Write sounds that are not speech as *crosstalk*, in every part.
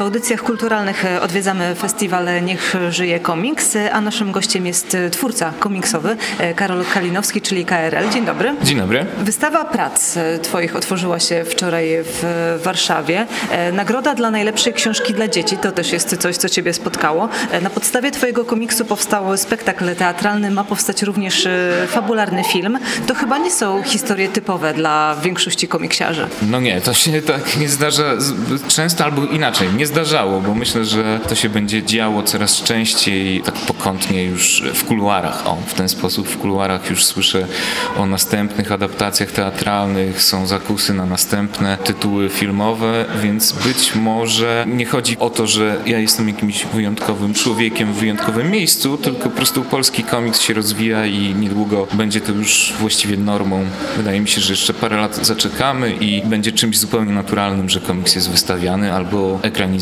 W audycjach kulturalnych e, odwiedzamy festiwal Niech żyje komiks, e, a naszym gościem jest e, twórca komiksowy Karol Kalinowski, czyli KRL. Dzień dobry. Dzień dobry. Wystawa prac Twoich otworzyła się wczoraj w Warszawie. Nagroda dla najlepszej książki dla dzieci to też jest coś, co Ciebie spotkało. Na podstawie Twojego komiksu powstał spektakl teatralny, ma powstać również fabularny film. To chyba nie są historie typowe dla większości komiksiarzy. No nie, to się tak nie zdarza często albo inaczej. Nie zdarzało, bo myślę, że to się będzie działo coraz częściej, tak pokątnie już w kuluarach. O, w ten sposób w kuluarach już słyszę o następnych adaptacjach teatralnych, są zakusy na następne tytuły filmowe, więc być może nie chodzi o to, że ja jestem jakimś wyjątkowym człowiekiem w wyjątkowym miejscu, tylko po prostu polski komiks się rozwija i niedługo będzie to już właściwie normą. Wydaje mi się, że jeszcze parę lat zaczekamy i będzie czymś zupełnie naturalnym, że komiks jest wystawiany albo ekranizowany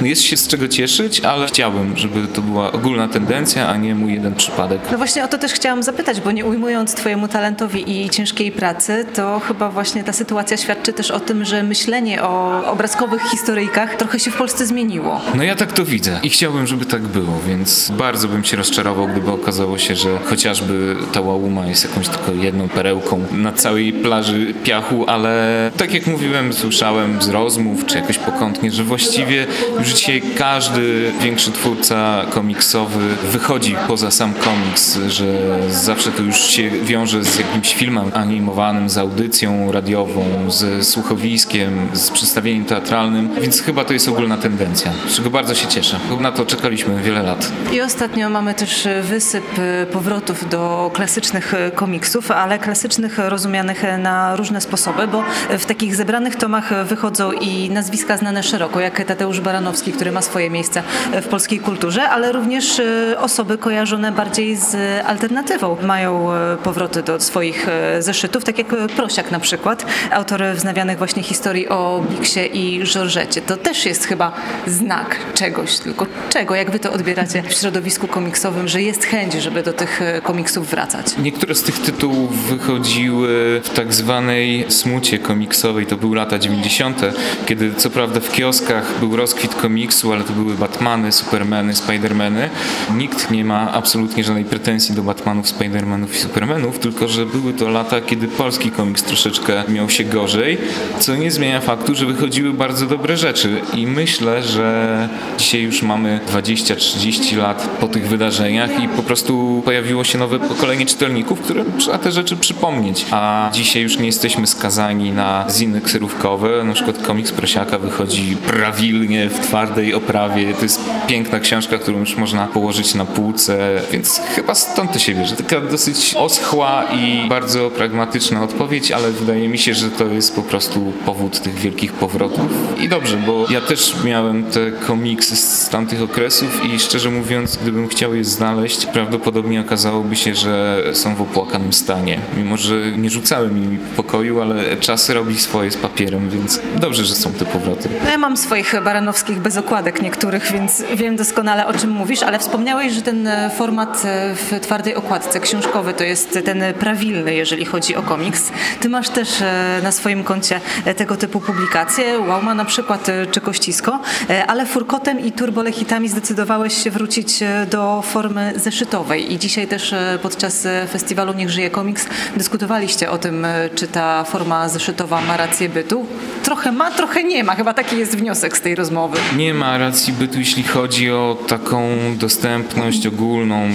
no jest się z czego cieszyć, ale chciałbym, żeby to była ogólna tendencja, a nie mój jeden przypadek. No właśnie o to też chciałam zapytać, bo nie ujmując Twojemu talentowi i ciężkiej pracy, to chyba właśnie ta sytuacja świadczy też o tym, że myślenie o obrazkowych historyjkach trochę się w Polsce zmieniło. No ja tak to widzę i chciałbym, żeby tak było, więc bardzo bym się rozczarował, gdyby okazało się, że chociażby ta łałuma jest jakąś tylko jedną perełką na całej plaży piachu, ale tak jak mówiłem, słyszałem z rozmów, czy jakoś pokątnie, że właściwie właściwie już dzisiaj każdy większy twórca komiksowy wychodzi poza sam komiks, że zawsze to już się wiąże z jakimś filmem animowanym, z audycją radiową, ze słuchowiskiem, z przedstawieniem teatralnym, więc chyba to jest ogólna tendencja, z czego bardzo się cieszę. Na to czekaliśmy wiele lat. I ostatnio mamy też wysyp powrotów do klasycznych komiksów, ale klasycznych rozumianych na różne sposoby, bo w takich zebranych tomach wychodzą i nazwiska znane szeroko, jak Tadeusz Baranowski, który ma swoje miejsce w polskiej kulturze, ale również e, osoby kojarzone bardziej z alternatywą. Mają e, powroty do swoich e, zeszytów, tak jak Prosiak na przykład, autor wznawianych właśnie historii o Biksie i Żorżecie. To też jest chyba znak czegoś, tylko czego? Jak wy to odbieracie w środowisku komiksowym, że jest chęć, żeby do tych komiksów wracać? Niektóre z tych tytułów wychodziły w tak zwanej smucie komiksowej, to były lata 90., kiedy co prawda w kioskach był rozkwit komiksu, ale to były Batmany, Supermany, Spidermany. Nikt nie ma absolutnie żadnej pretensji do Batmanów, Spidermanów i Supermanów, tylko że były to lata, kiedy polski komiks troszeczkę miał się gorzej, co nie zmienia faktu, że wychodziły bardzo dobre rzeczy. I myślę, że dzisiaj już mamy 20-30 lat po tych wydarzeniach i po prostu pojawiło się nowe pokolenie czytelników, którym trzeba te rzeczy przypomnieć, a dzisiaj już nie jesteśmy skazani na ziny kserówkowe, na przykład komiks Prosiaka wychodzi prawidłowo pilnie, w twardej oprawie. To jest piękna książka, którą już można położyć na półce, więc chyba stąd to się bierze. Taka dosyć oschła i bardzo pragmatyczna odpowiedź, ale wydaje mi się, że to jest po prostu powód tych wielkich powrotów. I dobrze, bo ja też miałem te komiksy z tamtych okresów i szczerze mówiąc, gdybym chciał je znaleźć, prawdopodobnie okazałoby się, że są w opłakanym stanie. Mimo, że nie rzucałem im pokoju, ale czas robi swoje z papierem, więc dobrze, że są te powroty. No ja mam swoich baranowskich bez okładek niektórych, więc wiem doskonale o czym mówisz, ale wspomniałeś, że ten e, format e, w twardej okładce książkowy to jest ten prawilny, jeżeli chodzi o komiks. Ty masz też e, na swoim koncie tego typu publikacje, Łauma na przykład, czy Kościsko, ale Furkotem i Turbolechitami zdecydowałeś się wrócić do formy zeszytowej i dzisiaj też podczas festiwalu Niech Żyje Komiks dyskutowaliście o tym, czy ta forma zeszytowa ma rację bytu. Trochę ma, trochę nie ma. Chyba taki jest wniosek tej rozmowy. Nie ma racji bytu, jeśli chodzi o taką dostępność ogólną.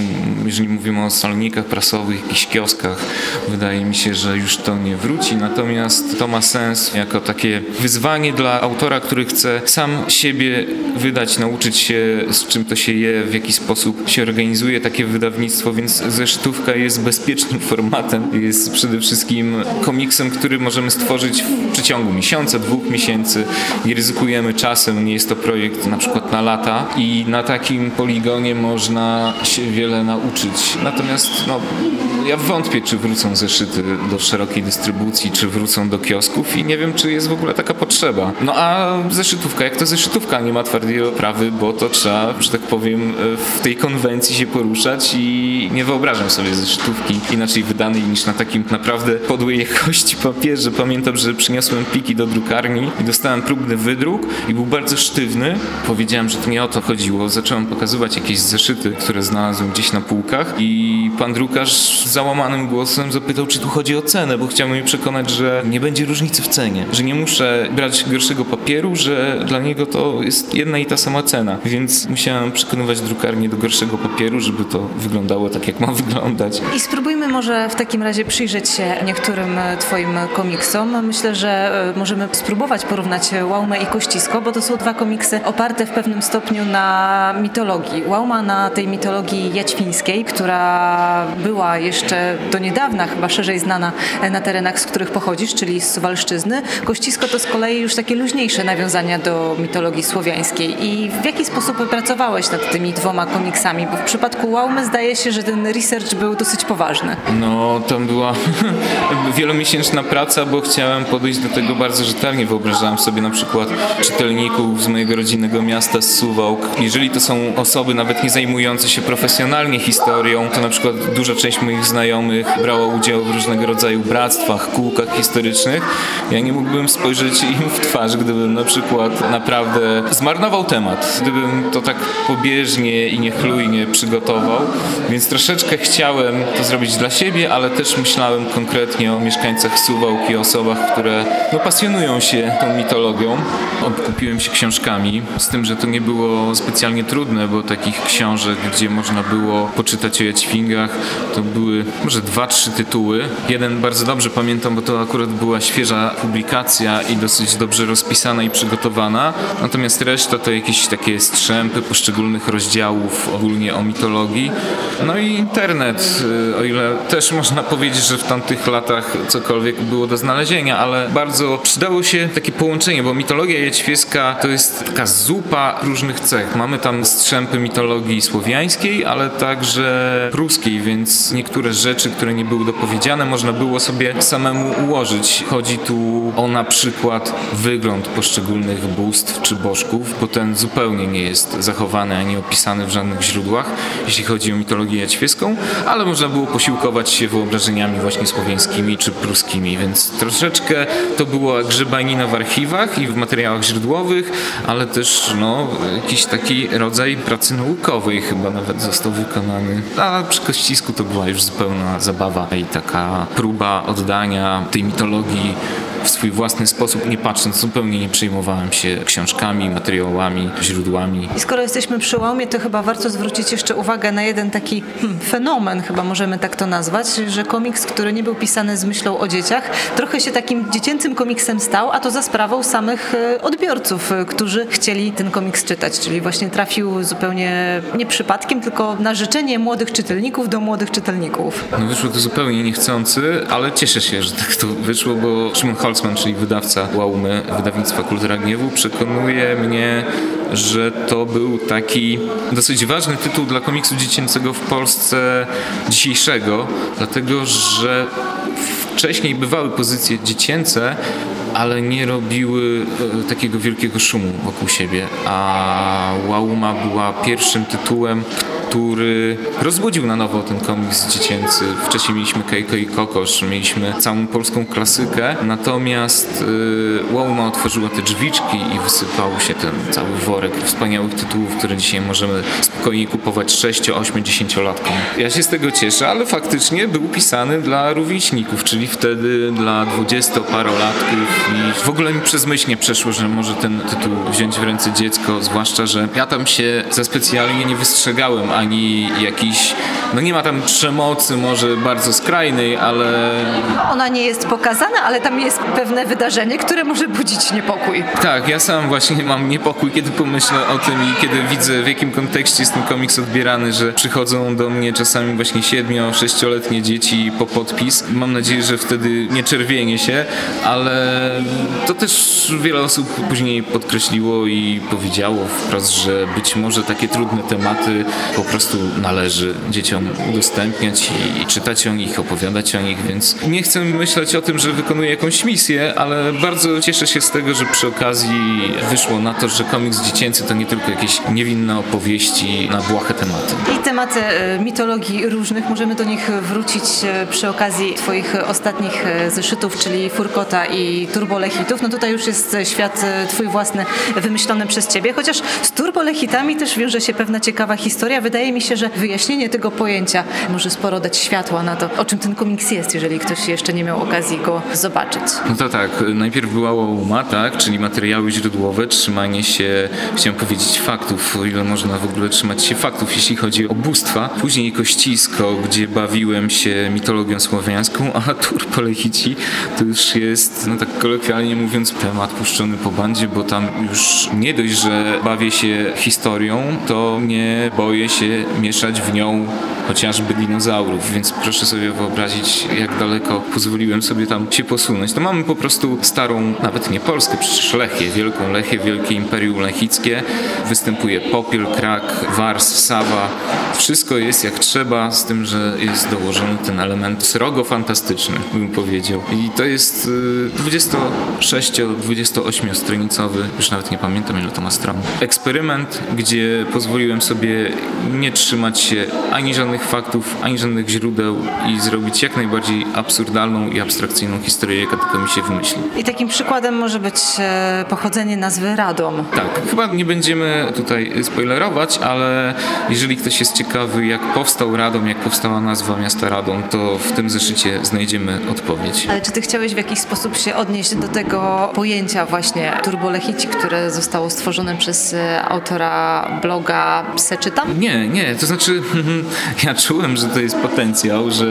Jeżeli mówimy o salnikach prasowych, jakichś kioskach, wydaje mi się, że już to nie wróci. Natomiast to ma sens jako takie wyzwanie dla autora, który chce sam siebie wydać, nauczyć się z czym to się je, w jaki sposób się organizuje takie wydawnictwo, więc zeszytówka jest bezpiecznym formatem. Jest przede wszystkim komiksem, który możemy stworzyć w przeciągu miesiąca, dwóch miesięcy. Nie ryzykujemy nie jest to projekt na przykład na lata i na takim poligonie można się wiele nauczyć. Natomiast no, ja wątpię, czy wrócą zeszyty do szerokiej dystrybucji, czy wrócą do kiosków i nie wiem, czy jest w ogóle taka potrzeba. No a zeszytówka, jak to zeszytówka nie ma twardej oprawy, bo to trzeba, że tak powiem, w tej konwencji się poruszać i nie wyobrażam sobie zeszytówki inaczej wydanej niż na takim naprawdę podłej jakości papierze. Pamiętam, że przyniosłem pliki do drukarni i dostałem próbny wydruk i był bardzo sztywny. Powiedziałem, że to nie o to chodziło. Zacząłem pokazywać jakieś zeszyty, które znalazłem gdzieś na półkach i pan drukarz załamanym głosem zapytał, czy tu chodzi o cenę, bo chciał mi przekonać, że nie będzie różnicy w cenie, że nie muszę brać gorszego papieru, że dla niego to jest jedna i ta sama cena. Więc musiałem przekonywać drukarnię do gorszego papieru, żeby to wyglądało tak, jak ma *laughs* wyglądać. I spróbujmy może w takim razie przyjrzeć się niektórym e, Twoim komiksom. Myślę, że e, możemy spróbować porównać Łaumę i Kościsko, bo to są dwa komiksy oparte w pewnym stopniu na mitologii. Łauma na tej mitologii jaćwińskiej, która była jeszcze do niedawna chyba szerzej znana e, na terenach, z których pochodzisz, czyli z Suwalszczyzny. Kościsko to z kolei już takie luźniejsze nawiązania do mitologii słowiańskiej. I w jaki sposób pracowałeś nad tymi dwoma komiksami? Bo w przypadku Łaumy zdaje się, że ten research był dosyć poważny. No, tam była *laughs* wielomiesięczna praca, bo chciałem podejść do tego bardzo rzetelnie. Wyobrażałem sobie na przykład z mojego rodzinnego miasta, z Suwałk. Jeżeli to są osoby nawet nie zajmujące się profesjonalnie historią, to na przykład duża część moich znajomych brała udział w różnego rodzaju bractwach, kółkach historycznych. Ja nie mógłbym spojrzeć im w twarz, gdybym na przykład naprawdę zmarnował temat, gdybym to tak pobieżnie i niechlujnie przygotował, więc troszeczkę chciałem to zrobić dla siebie, ale też myślałem konkretnie o mieszkańcach Suwałk i osobach, które no, pasjonują się tą mitologią. Się książkami, z tym, że to nie było specjalnie trudne, bo takich książek, gdzie można było poczytać o jaćwingach, to były może dwa, trzy tytuły. Jeden bardzo dobrze pamiętam, bo to akurat była świeża publikacja i dosyć dobrze rozpisana i przygotowana. Natomiast reszta to jakieś takie strzępy poszczególnych rozdziałów ogólnie o mitologii. No i internet, y, o ile też można powiedzieć, że w tamtych latach cokolwiek było do znalezienia, ale bardzo przydało się takie połączenie, bo mitologia jaćwieska to jest taka zupa różnych cech. Mamy tam strzępy mitologii słowiańskiej, ale także pruskiej, więc niektóre rzeczy, które nie były dopowiedziane, można było sobie samemu ułożyć. Chodzi tu o na przykład wygląd poszczególnych bóstw czy bożków, bo ten zupełnie nie jest zachowany ani opisany w żadnych źródłach, jeśli chodzi o mitologię jaćwieską, ale można było posiłkować się wyobrażeniami właśnie słowiańskimi czy pruskimi, więc troszeczkę to była grzebanina w archiwach i w materiałach źródłowych, ale też no, jakiś taki rodzaj pracy naukowej chyba nawet został wykonany. A przy Kościsku to była już zupełna zabawa i taka próba oddania tej mitologii w swój własny sposób, nie patrząc, zupełnie nie przejmowałem się książkami, materiałami, źródłami. I skoro jesteśmy przy łomie, to chyba warto zwrócić jeszcze uwagę na jeden taki hmm, fenomen, chyba możemy tak to nazwać, że komiks, który nie był pisany z myślą o dzieciach, trochę się takim dziecięcym komiksem stał, a to za sprawą samych e, odbiorców, e, którzy chcieli ten komiks czytać, czyli właśnie trafił zupełnie nie przypadkiem, tylko na życzenie młodych czytelników do młodych czytelników. No wyszło to zupełnie niechcący, ale cieszę się, że tak to wyszło, bo Szymon Czyli wydawca Łaumy, wydawnictwa Kultura Gniewu, przekonuje mnie, że to był taki dosyć ważny tytuł dla komiksu dziecięcego w Polsce dzisiejszego, dlatego że wcześniej bywały pozycje dziecięce, ale nie robiły e, takiego wielkiego szumu wokół siebie, a Łauma była pierwszym tytułem, który rozbudził na nowo ten komiks dziecięcy. Wcześniej mieliśmy Kejko i Kokosz, mieliśmy całą polską klasykę, natomiast yy, Łauma otworzyła te drzwiczki i wysypał się ten cały worek wspaniałych tytułów, które dzisiaj możemy spokojnie kupować 6, 8, 10 latkom. Ja się z tego cieszę, ale faktycznie był pisany dla rówieśników, czyli wtedy dla 20-parolatków i w ogóle mi przez myśl nie przeszło, że może ten tytuł wziąć w ręce dziecko, zwłaszcza, że ja tam się za specjalnie nie wystrzegałem ani jakiś, no nie ma tam przemocy może bardzo skrajnej, ale... Ona nie jest pokazana, ale tam jest pewne wydarzenie, które może budzić niepokój. Tak, ja sam właśnie mam niepokój, kiedy pomyślę o tym i kiedy widzę w jakim kontekście jest ten komiks odbierany, że przychodzą do mnie czasami właśnie 7-6-letnie dzieci po podpis. Mam nadzieję, że wtedy nie czerwienie się, ale to też wiele osób później podkreśliło i powiedziało wprost, że być może takie trudne tematy po prostu należy dzieciom udostępniać i, i czytać o nich, opowiadać o nich, więc nie chcę myśleć o tym, że wykonuję jakąś misję, ale bardzo cieszę się z tego, że przy okazji wyszło na to, że komiks dziecięcy to nie tylko jakieś niewinne opowieści na błahe tematy. I tematy e, mitologii różnych, możemy do nich wrócić e, przy okazji Twoich ostatnich e, zeszytów, czyli Furkota i Turbolechitów. No tutaj już jest świat Twój własny, wymyślony przez Ciebie, chociaż z Turbolechitami też wiąże się pewna ciekawa historia. Wydaje mi się, że wyjaśnienie tego pojęcia może sporo dać światła na to, o czym ten komiks jest, jeżeli ktoś jeszcze nie miał okazji go zobaczyć. No to tak, najpierw była łoma, tak, czyli materiały źródłowe, trzymanie się, chciałem powiedzieć faktów, o ile można w ogóle trzymać się faktów, jeśli chodzi o bóstwa. Później Kościsko, gdzie bawiłem się mitologią słowiańską, *laughs* a Turbolechici to już jest, no tak kolokwialnie mówiąc, temat puszczony po bandzie, bo tam już nie dość, że bawię się historią, to nie boję się mieszać w nią chociażby dinozaurów, więc proszę sobie wyobrazić, jak daleko pozwoliłem sobie tam się posunąć. To mamy po prostu starą, nawet nie Polskę, przecież Lechię, wielką Lechię, wielkie Imperium Lechickie. Występuje Popiel, Krak, Wars, Sawa. Wszystko jest jak trzeba, z tym, że jest dołożony ten element srogo-fantastyczny, bym powiedział. I to jest 26-28 stronicowy, już nawet nie pamiętam ile to ma stron, eksperyment, gdzie pozwoliłem sobie nie trzymać się ani żadnych faktów, ani żadnych źródeł i zrobić jak najbardziej absurdalną i abstrakcyjną historię, jaka tylko mi się wymyśli. I takim przykładem może być e, pochodzenie nazwy Radom. Tak, chyba nie będziemy tutaj spoilerować, ale jeżeli ktoś jest ciekawy, jak powstał Radom, jak powstała nazwa miasta Radom, to w tym zeszycie znajdziemy odpowiedź. Ale czy ty chciałeś w jakiś sposób się odnieść do tego pojęcia właśnie turbolechici, które zostało stworzone przez e, autora bloga Seczytam? Nie, nie, to znaczy *laughs* ja czułem, że to jest potencjał, że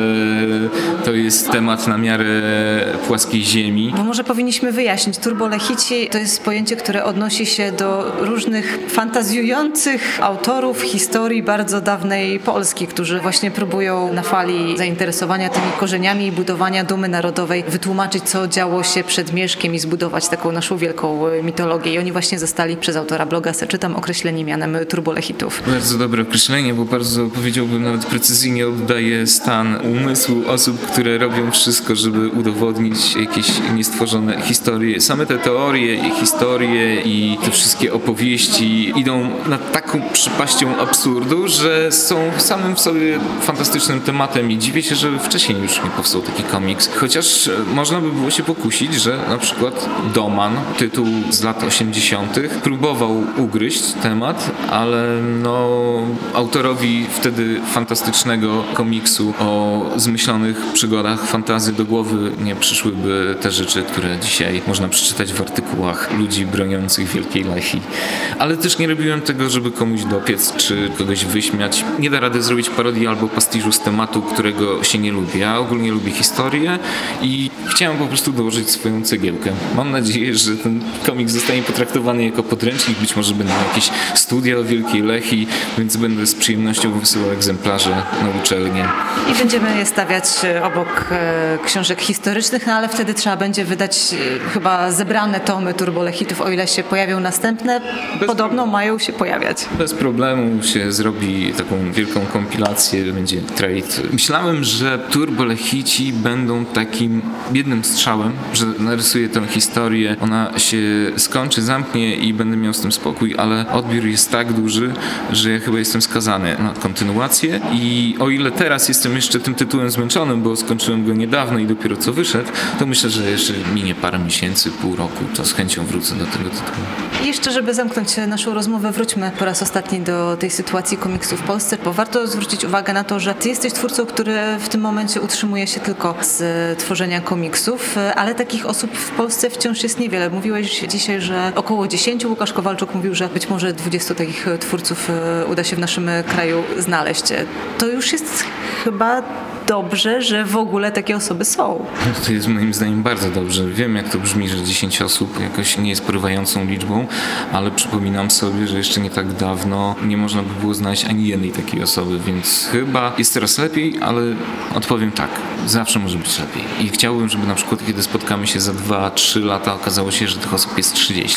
to jest temat na miarę płaskiej ziemi. Bo może powinniśmy wyjaśnić. Turbolechici to jest pojęcie, które odnosi się do różnych fantazjujących autorów historii bardzo dawnej Polski, którzy właśnie próbują na fali zainteresowania tymi korzeniami i budowania dumy narodowej wytłumaczyć, co działo się przed Mieszkiem i zbudować taką naszą wielką mitologię. I oni właśnie zostali przez autora bloga Seczytam określeni mianem turbolechitów. Bardzo dobre określenie, bo bardzo powiedziałbym nawet precyzyjnie oddaje stan umysłu osób, które robią wszystko, żeby udowodnić jakieś niestworzone historie. Same te teorie i historie i te wszystkie opowieści idą nad taką przypaścią absurdu, że są samym w sobie fantastycznym tematem i dziwię się, że wcześniej już nie powstał taki komiks. Chociaż można by było się pokusić, że na przykład Doman, tytuł z lat 80., próbował ugryźć temat, ale no autorowi wtedy fantastycznego komiksu o zmyślonych przygodach fantazy do głowy nie przyszłyby te rzeczy, które dzisiaj można przeczytać w artykułach ludzi broniących Wielkiej Lechi. Ale też nie robiłem tego, żeby komuś dopiec czy kogoś wyśmiać. Nie da rady zrobić parodii albo pastiżu z tematu, którego się nie lubi. Ja ogólnie lubię historię i chciałem po prostu dołożyć swoją cegiełkę. Mam nadzieję, że ten komiks zostanie potraktowany jako podręcznik. Być może będą jakieś studia o Wielkiej Lechi, więc będę z przyjemnością wysyłał egzemplarze na uczelnię. I będziemy je stawiać e, obok e, książek historycznych, no ale wtedy trzeba będzie wydać e, chyba zebrane tomy turbolechitów, o ile się pojawią następne. Bez Podobno problemu. mają się pojawiać. Bez problemu się zrobi taką wielką kompilację, będzie trade. Myślałem, że turbolechici będą takim jednym strzałem, że narysuję tę historię, ona się skończy, zamknie i będę miał z tym spokój, ale odbiór jest tak duży, że ja chyba jestem skazany na kontynuację i o ile teraz jestem jeszcze tym tytułem zmęczonym, bo skończyłem go niedawno i dopiero co wyszedł, to myślę, że jeszcze minie parę miesięcy, pół roku, to z chęcią wrócę do tego tytułu. I jeszcze, żeby zamknąć naszą rozmowę, wróćmy po raz ostatni do tej sytuacji komiksu w Polsce, bo warto zwrócić uwagę na to, że ty jesteś twórcą, który w tym momencie utrzymuje się tylko z tworzenia komiksów, ale takich osób w Polsce wciąż jest niewiele. Mówiłeś dzisiaj, że około 10, Łukasz Kowalczuk mówił, że być może 20 takich twórców e, uda się w naszym kraju znaleźć. To już jest chyba dobrze, że w ogóle takie osoby są. To jest moim zdaniem bardzo dobrze. Wiem, jak to brzmi, że 10 osób jakoś nie jest porywającą liczbą, ale przypominam sobie, że jeszcze nie tak dawno nie można by było znaleźć ani jednej takiej osoby, więc chyba jest teraz lepiej, ale odpowiem tak. Zawsze może być lepiej. I chciałbym, żeby na przykład, kiedy spotkamy się za 2-3 lata, okazało się, że tych osób jest 30.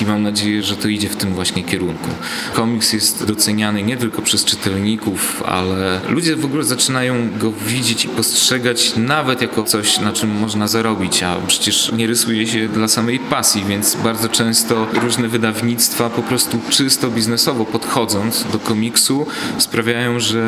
I mam nadzieję, że to idzie w tym właśnie kierunku. Komiks jest doceniany nie tylko przez czytelników, ale ludzie w ogóle zaczynają go widzieć i postrzegać nawet jako coś, na czym można zarobić, a przecież nie rysuje się dla samej pasji, więc bardzo często różne wydawnictwa po prostu czysto biznesowo podchodząc do komiksu sprawiają, że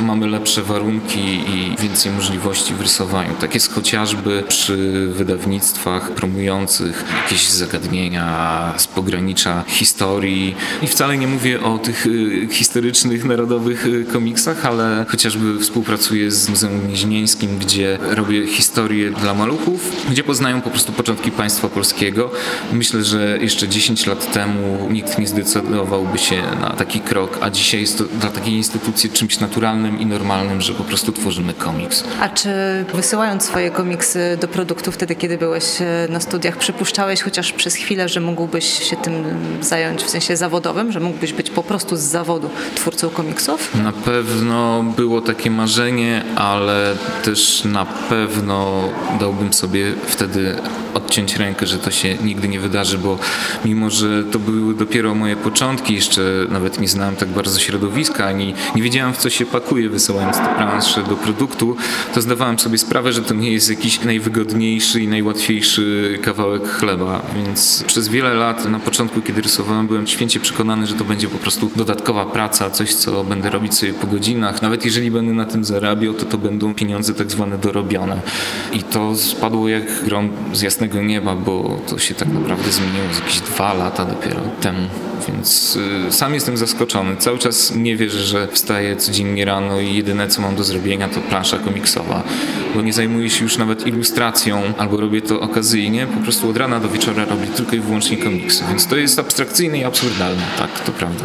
mamy lepsze warunki i więcej możliwości w rysowaniu. Tak jest chociażby przy wydawnictwach promujących jakieś zagadnienia z pogranicza historii i wcale nie mówię o tych y, historycznych, narodowych y, komiksach, ale chociażby współpracuję z Muzeum Gnieźnieńskim, gdzie robię historię dla maluchów, gdzie poznają po prostu początki państwa polskiego. Myślę, że jeszcze 10 lat temu nikt nie zdecydowałby się na taki krok, a dzisiaj jest to dla takiej instytucji czymś naturalnym i normalnym, że po prostu tworzymy komiks. A czy wysyłając swoje komiksy do produktu wtedy, kiedy byłeś e, na studiach, przypuszczałeś chociaż przez chwilę, że mógłbyś się tym zająć w sensie zawodowym, że mógłbyś być po prostu z zawodu twórcą komiksów? Na pewno było takie marzenie, ale też na pewno dałbym sobie wtedy odciąć rękę, że to się nigdy nie wydarzy, bo mimo, że to były dopiero moje początki, jeszcze nawet nie znałem tak bardzo środowiska, ani nie wiedziałem w co się pakuje wysyłając te plansze do produktu, to zdawałem sobie sprawę, że to nie jest jakiś najwygodniejszy i najłatwiejszy kawałek chleba, więc przez wiele lat na początku, kiedy rysowałem, byłem święcie przekonany, że to będzie po prostu dodatkowa praca, coś, co będę robić sobie po godzinach. Nawet jeżeli będę na tym zarabiał, to to będą pieniądze tak zwane dorobione. I to spadło jak grom z jasnego nieba, bo to się tak naprawdę zmieniło z jakieś dwa lata dopiero temu. Więc y, sam jestem zaskoczony. Cały czas nie wierzę, że wstaję codziennie rano i jedyne co mam do zrobienia to plansza komiksowa. Bo nie zajmuję się już nawet ilustracją albo robię to okazyjnie. Po prostu od rana do wieczora robię tylko i wyłącznie komiksy. Więc to jest abstrakcyjne i absurdalne. Tak, to prawda.